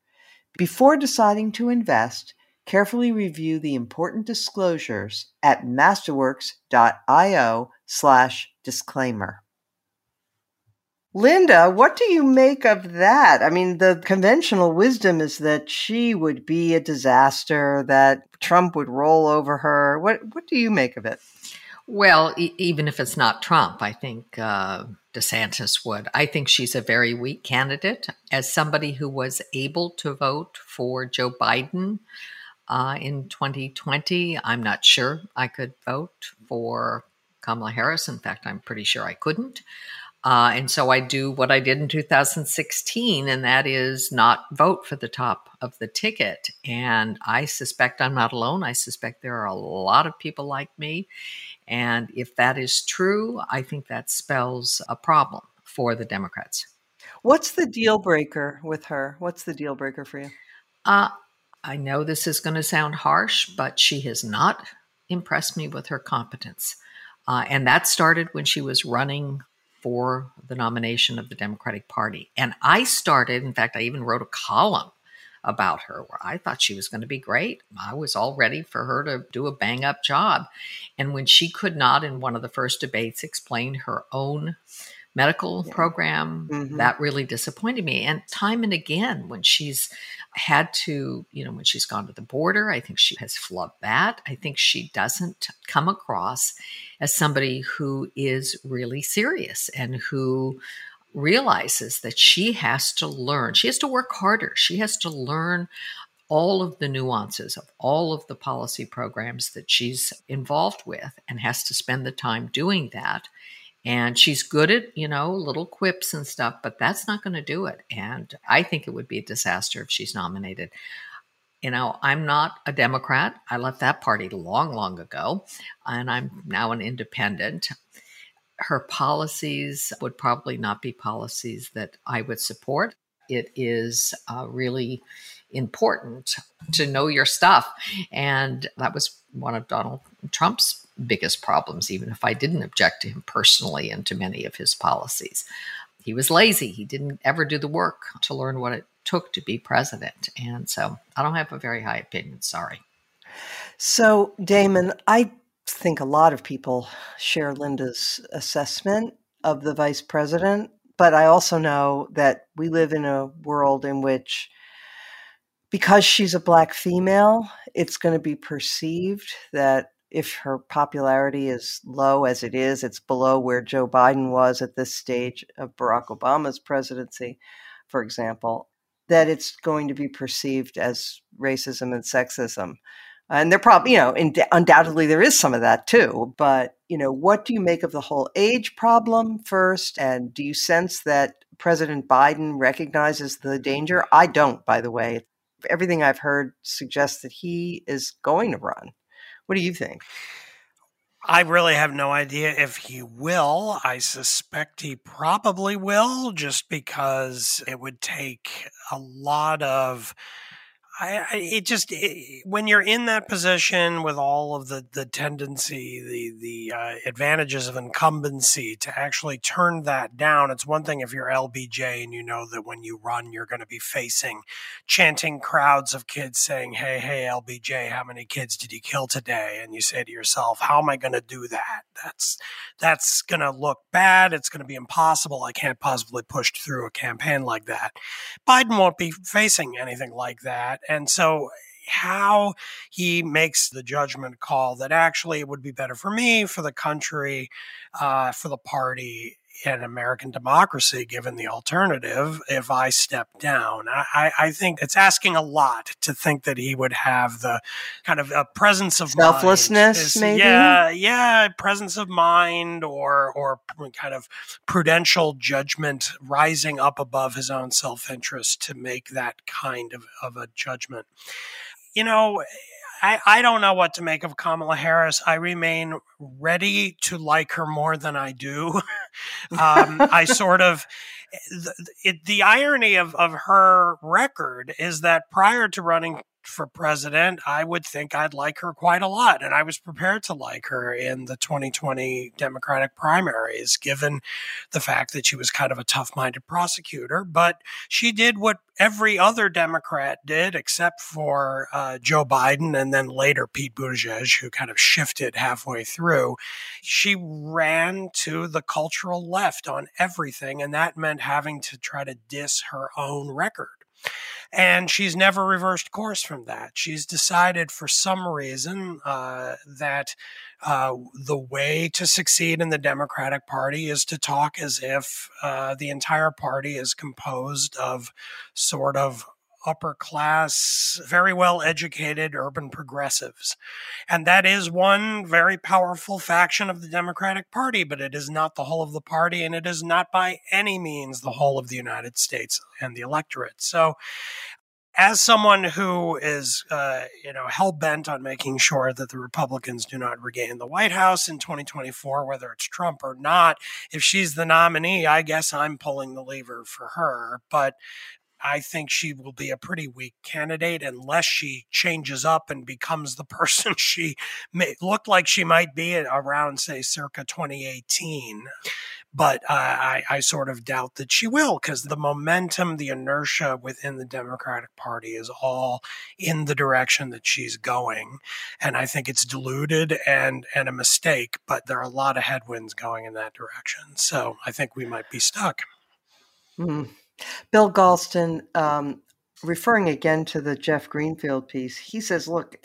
Before deciding to invest, carefully review the important disclosures at masterworks.io slash disclaimer. Linda, what do you make of that? I mean, the conventional wisdom is that she would be a disaster, that Trump would roll over her. What what do you make of it? Well, e- even if it's not Trump, I think uh, DeSantis would. I think she's a very weak candidate. As somebody who was able to vote for Joe Biden uh, in 2020, I'm not sure I could vote for Kamala Harris. In fact, I'm pretty sure I couldn't. Uh, and so I do what I did in 2016, and that is not vote for the top of the ticket. And I suspect I'm not alone. I suspect there are a lot of people like me. And if that is true, I think that spells a problem for the Democrats. What's the deal breaker with her? What's the deal breaker for you? Uh, I know this is going to sound harsh, but she has not impressed me with her competence. Uh, and that started when she was running for the nomination of the Democratic Party. And I started, in fact, I even wrote a column about her where I thought she was going to be great. I was all ready for her to do a bang up job. And when she could not, in one of the first debates, explain her own medical yeah. program, mm-hmm. that really disappointed me. And time and again, when she's had to, you know, when she's gone to the border, I think she has flubbed that. I think she doesn't come across as somebody who is really serious and who realizes that she has to learn, she has to work harder, she has to learn all of the nuances of all of the policy programs that she's involved with and has to spend the time doing that and she's good at, you know, little quips and stuff, but that's not going to do it. And I think it would be a disaster if she's nominated. You know, I'm not a Democrat. I left that party long, long ago, and I'm now an independent. Her policies would probably not be policies that I would support. It is uh, really important to know your stuff. And that was one of Donald Trump's biggest problems, even if I didn't object to him personally and to many of his policies. He was lazy. He didn't ever do the work to learn what it took to be president. And so I don't have a very high opinion. Sorry. So, Damon, I think a lot of people share Linda's assessment of the vice president, but I also know that we live in a world in which because she's a black female, it's going to be perceived that if her popularity is low as it is, it's below where Joe Biden was at this stage of Barack Obama's presidency, for example, that it's going to be perceived as racism and sexism. And there probably, you know, undoubtedly there is some of that too. But, you know, what do you make of the whole age problem first? And do you sense that President Biden recognizes the danger? I don't, by the way. Everything I've heard suggests that he is going to run. What do you think? I really have no idea if he will. I suspect he probably will, just because it would take a lot of I, I, it just it, when you're in that position with all of the the tendency, the the uh, advantages of incumbency to actually turn that down. It's one thing if you're LBJ and you know that when you run, you're going to be facing chanting crowds of kids saying, "Hey, hey, LBJ, how many kids did you kill today?" And you say to yourself, "How am I going to do that? That's that's going to look bad. It's going to be impossible. I can't possibly push through a campaign like that." Biden won't be facing anything like that and so how he makes the judgment call that actually it would be better for me, for the country, uh, for the party, in American democracy, given the alternative, if I step down. I, I, think it's asking a lot to think that he would have the kind of a presence of selflessness, maybe. Yeah, yeah, presence of mind or or kind of prudential judgment rising up above his own self interest to make that kind of, of a judgment. You know, I, I don't know what to make of Kamala Harris. I remain ready to like her more than I do. um, I sort of, the, it, the irony of, of her record is that prior to running for president, I would think I'd like her quite a lot. And I was prepared to like her in the 2020 Democratic primaries, given the fact that she was kind of a tough minded prosecutor. But she did what every other Democrat did, except for uh, Joe Biden and then later Pete Buttigieg, who kind of shifted halfway through. She ran to the cultural left on everything. And that meant having to try to diss her own record. And she's never reversed course from that. She's decided for some reason uh, that uh, the way to succeed in the Democratic Party is to talk as if uh, the entire party is composed of sort of upper class, very well educated urban progressives. And that is one very powerful faction of the Democratic Party, but it is not the whole of the party, and it is not by any means the whole of the United States and the electorate. So, as someone who is, uh, you know, hell bent on making sure that the Republicans do not regain the White House in 2024, whether it's Trump or not, if she's the nominee, I guess I'm pulling the lever for her. But I think she will be a pretty weak candidate unless she changes up and becomes the person she may, looked like she might be around, say, circa 2018. But uh, I, I sort of doubt that she will because the momentum, the inertia within the Democratic Party is all in the direction that she's going. And I think it's diluted and, and a mistake, but there are a lot of headwinds going in that direction. So I think we might be stuck. Mm. Bill Galston, um, referring again to the Jeff Greenfield piece, he says, look,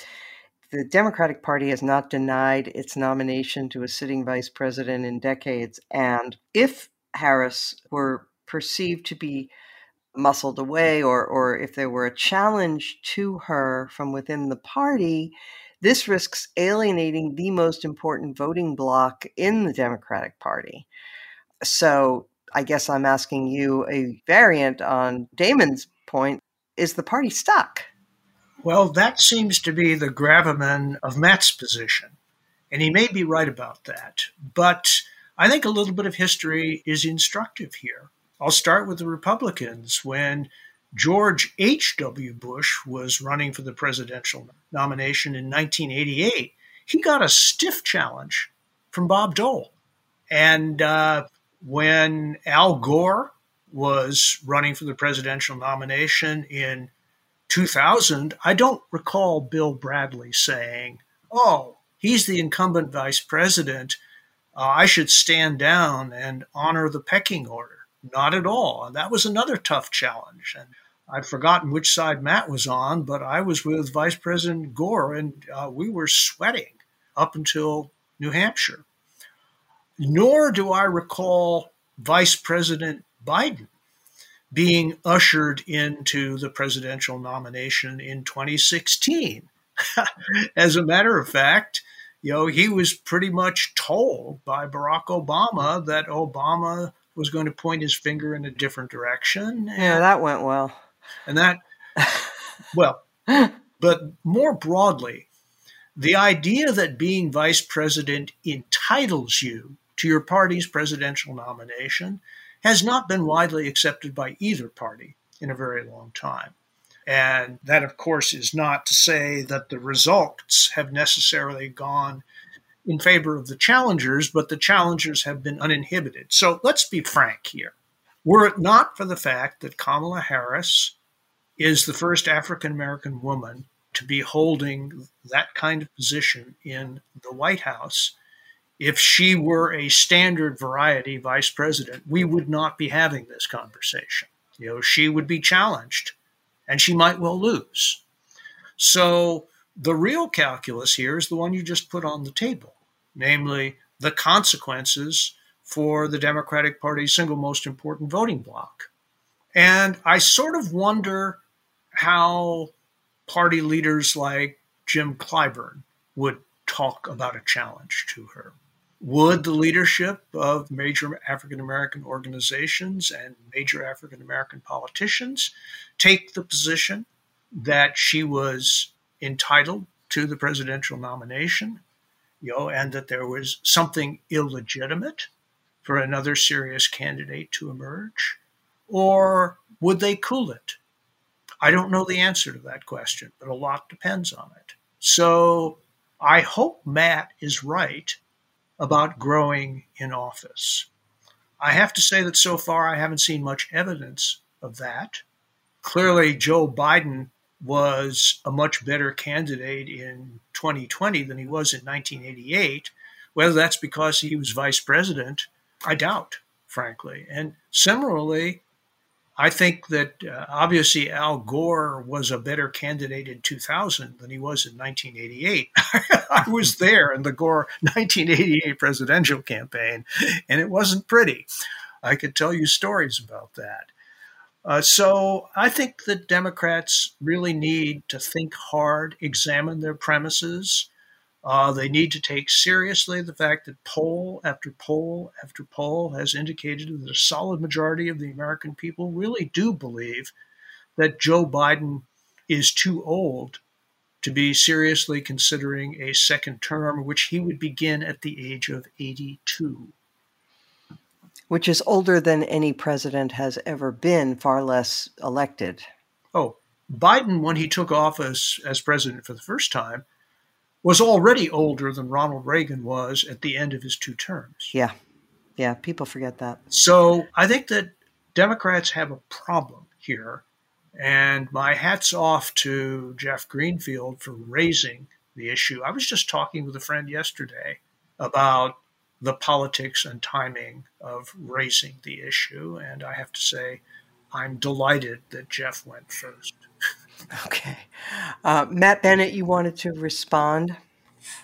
the Democratic Party has not denied its nomination to a sitting vice president in decades. And if Harris were perceived to be muscled away or, or if there were a challenge to her from within the party, this risks alienating the most important voting bloc in the Democratic Party. So I guess I'm asking you a variant on Damon's point. Is the party stuck? Well, that seems to be the gravamen of Matt's position. And he may be right about that. But I think a little bit of history is instructive here. I'll start with the Republicans. When George H.W. Bush was running for the presidential nomination in 1988, he got a stiff challenge from Bob Dole. And uh, when Al Gore was running for the presidential nomination in 2000, I don't recall Bill Bradley saying, Oh, he's the incumbent vice president. Uh, I should stand down and honor the pecking order. Not at all. That was another tough challenge. And I'd forgotten which side Matt was on, but I was with Vice President Gore, and uh, we were sweating up until New Hampshire. Nor do I recall Vice President Biden being ushered into the presidential nomination in 2016. As a matter of fact, you know, he was pretty much told by Barack Obama that Obama was going to point his finger in a different direction. Yeah, that went well. And that, well, but more broadly, the idea that being vice president entitles you to your party's presidential nomination has not been widely accepted by either party in a very long time. And that, of course, is not to say that the results have necessarily gone in favor of the challengers, but the challengers have been uninhibited. So let's be frank here. Were it not for the fact that Kamala Harris is the first African American woman to be holding that kind of position in the White House, if she were a standard variety vice president, we would not be having this conversation. You know, she would be challenged and she might well lose. So the real calculus here is the one you just put on the table, namely the consequences for the Democratic Party's single most important voting bloc. And I sort of wonder how party leaders like Jim Clyburn would talk about a challenge to her. Would the leadership of major African American organizations and major African American politicians take the position that she was entitled to the presidential nomination, you know, and that there was something illegitimate for another serious candidate to emerge? Or would they cool it? I don't know the answer to that question, but a lot depends on it. So I hope Matt is right about growing in office. I have to say that so far I haven't seen much evidence of that. Clearly, Joe Biden was a much better candidate in 2020 than he was in 1988. Whether that's because he was vice president, I doubt, frankly. And similarly, I think that uh, obviously Al Gore was a better candidate in 2000 than he was in 1988. I was there in the Gore 1988 presidential campaign, and it wasn't pretty. I could tell you stories about that. Uh, so I think that Democrats really need to think hard, examine their premises, uh, they need to take seriously the fact that poll after poll after poll has indicated that a solid majority of the American people really do believe that Joe Biden is too old to be seriously considering a second term, which he would begin at the age of 82. Which is older than any president has ever been, far less elected. Oh, Biden, when he took office as president for the first time, was already older than Ronald Reagan was at the end of his two terms. Yeah. Yeah, people forget that. So I think that Democrats have a problem here. And my hat's off to Jeff Greenfield for raising the issue. I was just talking with a friend yesterday about the politics and timing of raising the issue. And I have to say, I'm delighted that Jeff went first. Okay. Uh, Matt Bennett, you wanted to respond?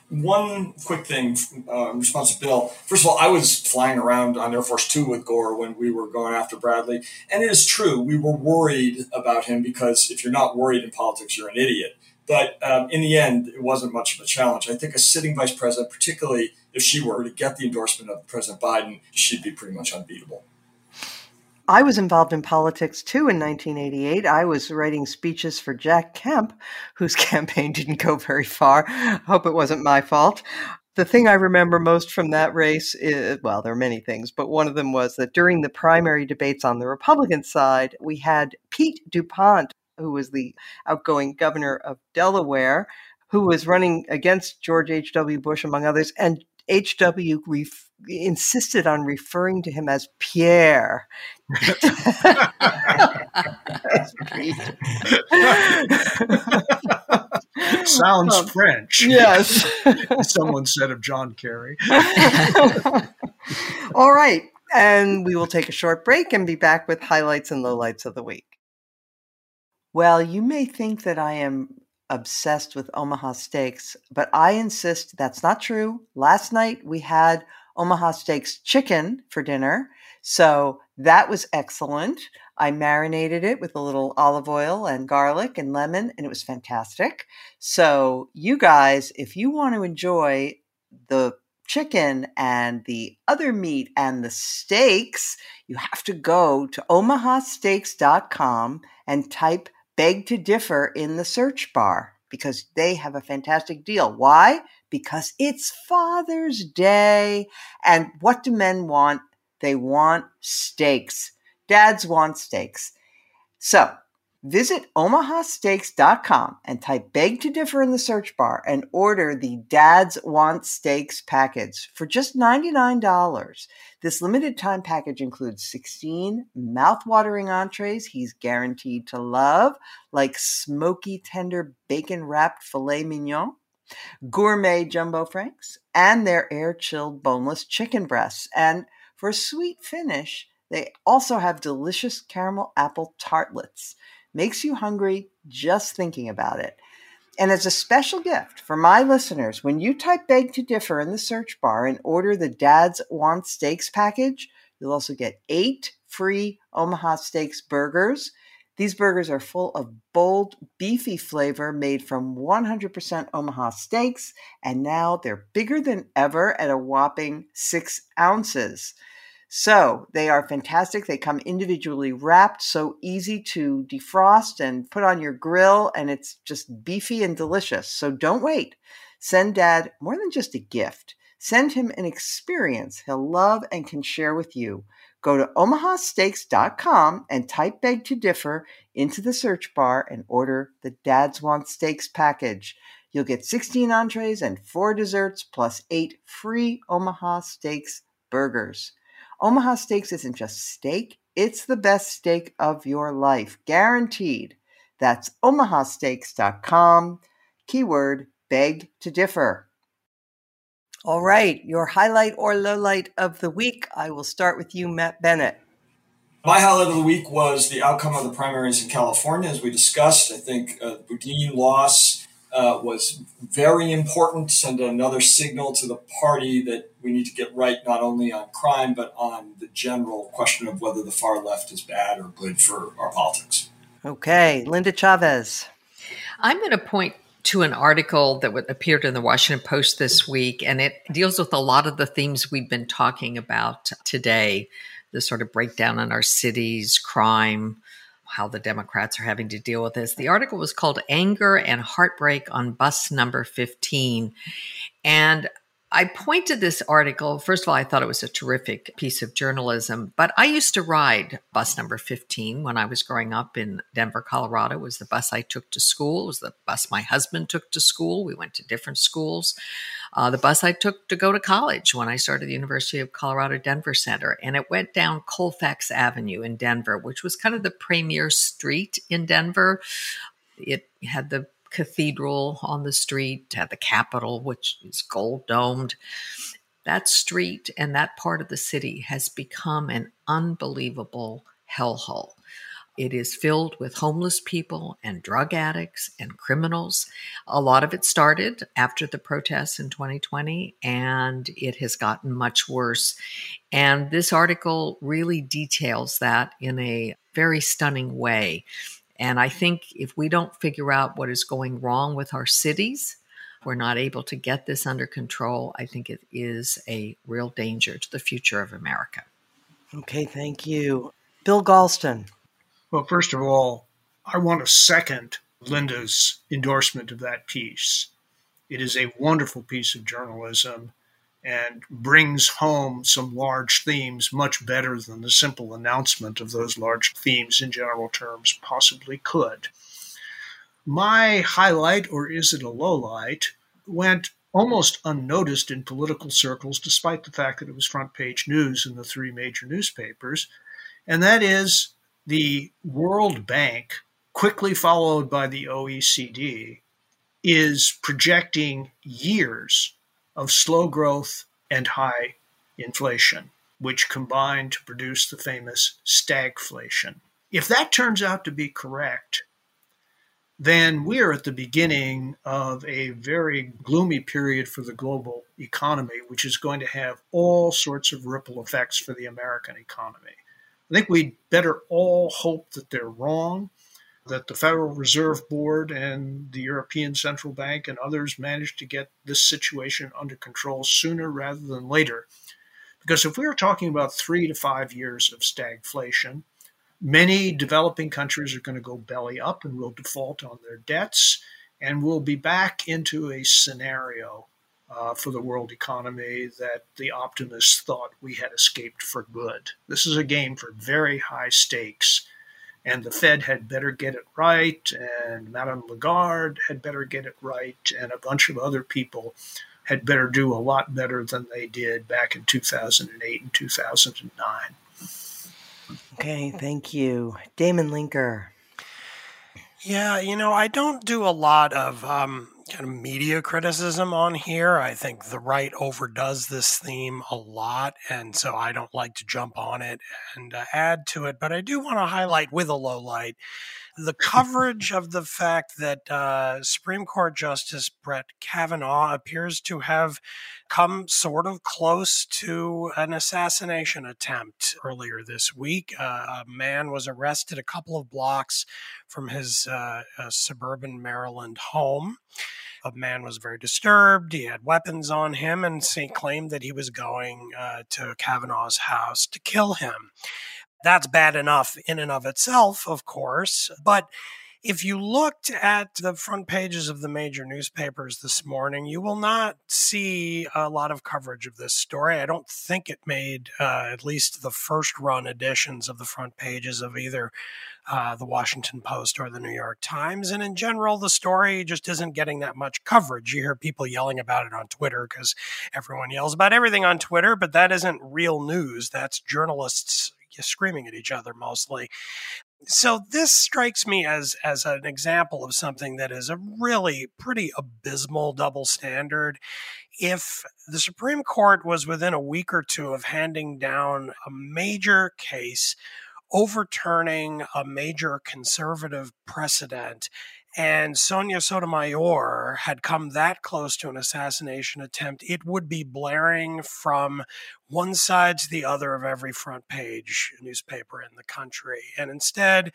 One quick thing uh, in response to Bill. First of all, I was flying around on Air Force Two with Gore when we were going after Bradley. And it is true, we were worried about him because if you're not worried in politics, you're an idiot. But um, in the end, it wasn't much of a challenge. I think a sitting vice president, particularly if she were to get the endorsement of President Biden, she'd be pretty much unbeatable. I was involved in politics too in 1988. I was writing speeches for Jack Kemp, whose campaign didn't go very far. I Hope it wasn't my fault. The thing I remember most from that race is well, there are many things, but one of them was that during the primary debates on the Republican side, we had Pete DuPont, who was the outgoing governor of Delaware, who was running against George H.W. Bush, among others. And HW ref- insisted on referring to him as Pierre. Sounds um, French. Yes. Someone said of John Kerry. All right. And we will take a short break and be back with highlights and lowlights of the week. Well, you may think that I am obsessed with Omaha steaks, but I insist that's not true. Last night we had Omaha Steaks chicken for dinner. So that was excellent. I marinated it with a little olive oil and garlic and lemon, and it was fantastic. So, you guys, if you want to enjoy the chicken and the other meat and the steaks, you have to go to omahasteaks.com and type beg to differ in the search bar because they have a fantastic deal. Why? Because it's Father's Day. And what do men want? They want steaks. Dads want steaks. So visit omahasteaks.com and type beg to differ in the search bar and order the Dads Want Steaks package for just $99. This limited time package includes 16 mouth-watering entrees he's guaranteed to love, like smoky tender bacon wrapped filet mignon, gourmet jumbo franks, and their air chilled boneless chicken breasts. And for a sweet finish, they also have delicious caramel apple tartlets. Makes you hungry just thinking about it. And as a special gift for my listeners, when you type Beg to Differ in the search bar and order the Dad's Want Steaks package, you'll also get eight free Omaha Steaks burgers. These burgers are full of bold, beefy flavor made from 100% Omaha steaks, and now they're bigger than ever at a whopping six ounces. So they are fantastic. They come individually wrapped, so easy to defrost and put on your grill, and it's just beefy and delicious. So don't wait. Send dad more than just a gift. Send him an experience he'll love and can share with you. Go to omahasteaks.com and type beg to differ into the search bar and order the Dads Want Steaks package. You'll get 16 entrees and four desserts plus eight free Omaha Steaks burgers. Omaha Steaks isn't just steak, it's the best steak of your life, guaranteed. That's omahasteaks.com, keyword beg to differ. All right, your highlight or lowlight of the week. I will start with you, Matt Bennett. My highlight of the week was the outcome of the primaries in California, as we discussed. I think uh, Boudin loss uh, was very important, send another signal to the party that we need to get right not only on crime, but on the general question of whether the far left is bad or good for our politics. Okay, Linda Chavez. I'm going to point to an article that appeared in the Washington Post this week, and it deals with a lot of the themes we've been talking about today the sort of breakdown in our cities, crime, how the Democrats are having to deal with this. The article was called Anger and Heartbreak on Bus Number 15. And I pointed this article. First of all, I thought it was a terrific piece of journalism, but I used to ride bus number 15 when I was growing up in Denver, Colorado. It was the bus I took to school. It was the bus my husband took to school. We went to different schools. Uh, the bus I took to go to college when I started the University of Colorado Denver Center. And it went down Colfax Avenue in Denver, which was kind of the premier street in Denver. It had the cathedral on the street, had the Capitol, which is gold domed. That street and that part of the city has become an unbelievable hellhole. It is filled with homeless people and drug addicts and criminals. A lot of it started after the protests in 2020, and it has gotten much worse. And this article really details that in a very stunning way. And I think if we don't figure out what is going wrong with our cities, we're not able to get this under control, I think it is a real danger to the future of America. Okay, thank you. Bill Galston. Well, first of all, I want to second Linda's endorsement of that piece. It is a wonderful piece of journalism and brings home some large themes much better than the simple announcement of those large themes in general terms possibly could. My highlight, or is it a low light, went almost unnoticed in political circles, despite the fact that it was front page news in the three major newspapers. And that is the World Bank, quickly followed by the OECD, is projecting years of slow growth and high inflation, which combine to produce the famous stagflation. If that turns out to be correct, then we are at the beginning of a very gloomy period for the global economy, which is going to have all sorts of ripple effects for the American economy. I think we'd better all hope that they're wrong, that the Federal Reserve Board and the European Central Bank and others manage to get this situation under control sooner rather than later. Because if we are talking about three to five years of stagflation, Many developing countries are going to go belly up and will default on their debts, and we'll be back into a scenario uh, for the world economy that the optimists thought we had escaped for good. This is a game for very high stakes, and the Fed had better get it right, and Madame Lagarde had better get it right, and a bunch of other people had better do a lot better than they did back in 2008 and 2009. Okay, thank you. Damon Linker. Yeah, you know, I don't do a lot of um, kind of media criticism on here. I think the right overdoes this theme a lot, and so I don't like to jump on it and uh, add to it. But I do want to highlight with a low light the coverage of the fact that uh, Supreme Court Justice Brett Kavanaugh appears to have come sort of close to an assassination attempt earlier this week. Uh, a man was arrested a couple of blocks from his uh, suburban Maryland home. A man was very disturbed. He had weapons on him and claimed that he was going uh, to Kavanaugh's house to kill him. That's bad enough in and of itself, of course. But if you looked at the front pages of the major newspapers this morning, you will not see a lot of coverage of this story. I don't think it made uh, at least the first run editions of the front pages of either uh, the Washington Post or the New York Times. And in general, the story just isn't getting that much coverage. You hear people yelling about it on Twitter because everyone yells about everything on Twitter, but that isn't real news. That's journalists screaming at each other mostly. So this strikes me as as an example of something that is a really pretty abysmal double standard. If the Supreme Court was within a week or two of handing down a major case overturning a major conservative precedent and Sonia Sotomayor had come that close to an assassination attempt, it would be blaring from one side to the other of every front page newspaper in the country. And instead,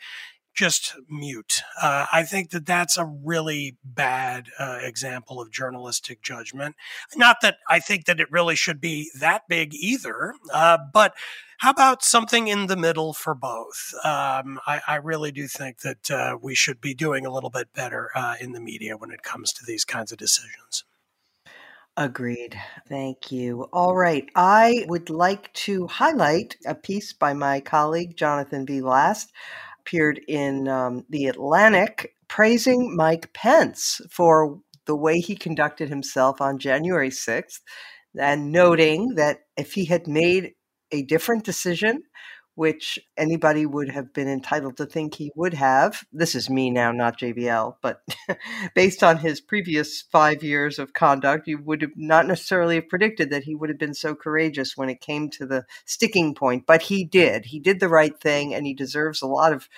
just mute. Uh, I think that that's a really bad uh, example of journalistic judgment. Not that I think that it really should be that big either, uh, but how about something in the middle for both? Um, I, I, really do think that uh, we should be doing a little bit better uh, in the media when it comes to these kinds of decisions. Agreed. Thank you. All right. I would like to highlight a piece by my colleague, Jonathan V. Last, appeared in um, The Atlantic, praising Mike Pence for the way he conducted himself on January 6th and noting that if he had made a different decision, which anybody would have been entitled to think he would have. This is me now, not JVL, but based on his previous five years of conduct, you would have not necessarily have predicted that he would have been so courageous when it came to the sticking point. But he did. He did the right thing, and he deserves a lot of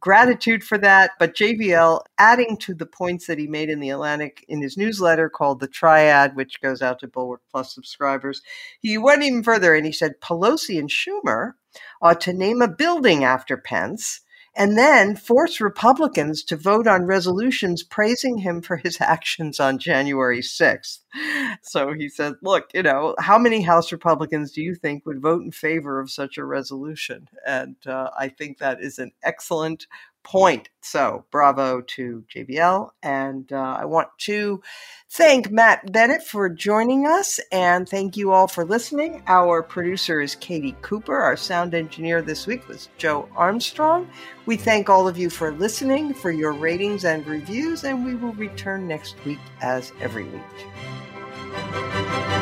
gratitude for that. But JVL, adding to the points that he made in the Atlantic in his newsletter called The Triad, which goes out to Bulwark Plus subscribers, he went even further and he said Pelosi and Schumer ought to name a building after Pence and then force Republicans to vote on resolutions praising him for his actions on January 6th. So he said, Look, you know, how many House Republicans do you think would vote in favor of such a resolution? And uh, I think that is an excellent point. So, bravo to JVL. And uh, I want to thank Matt Bennett for joining us. And thank you all for listening. Our producer is Katie Cooper. Our sound engineer this week was Joe Armstrong. We thank all of you for listening, for your ratings and reviews. And we will return next week as every week. Música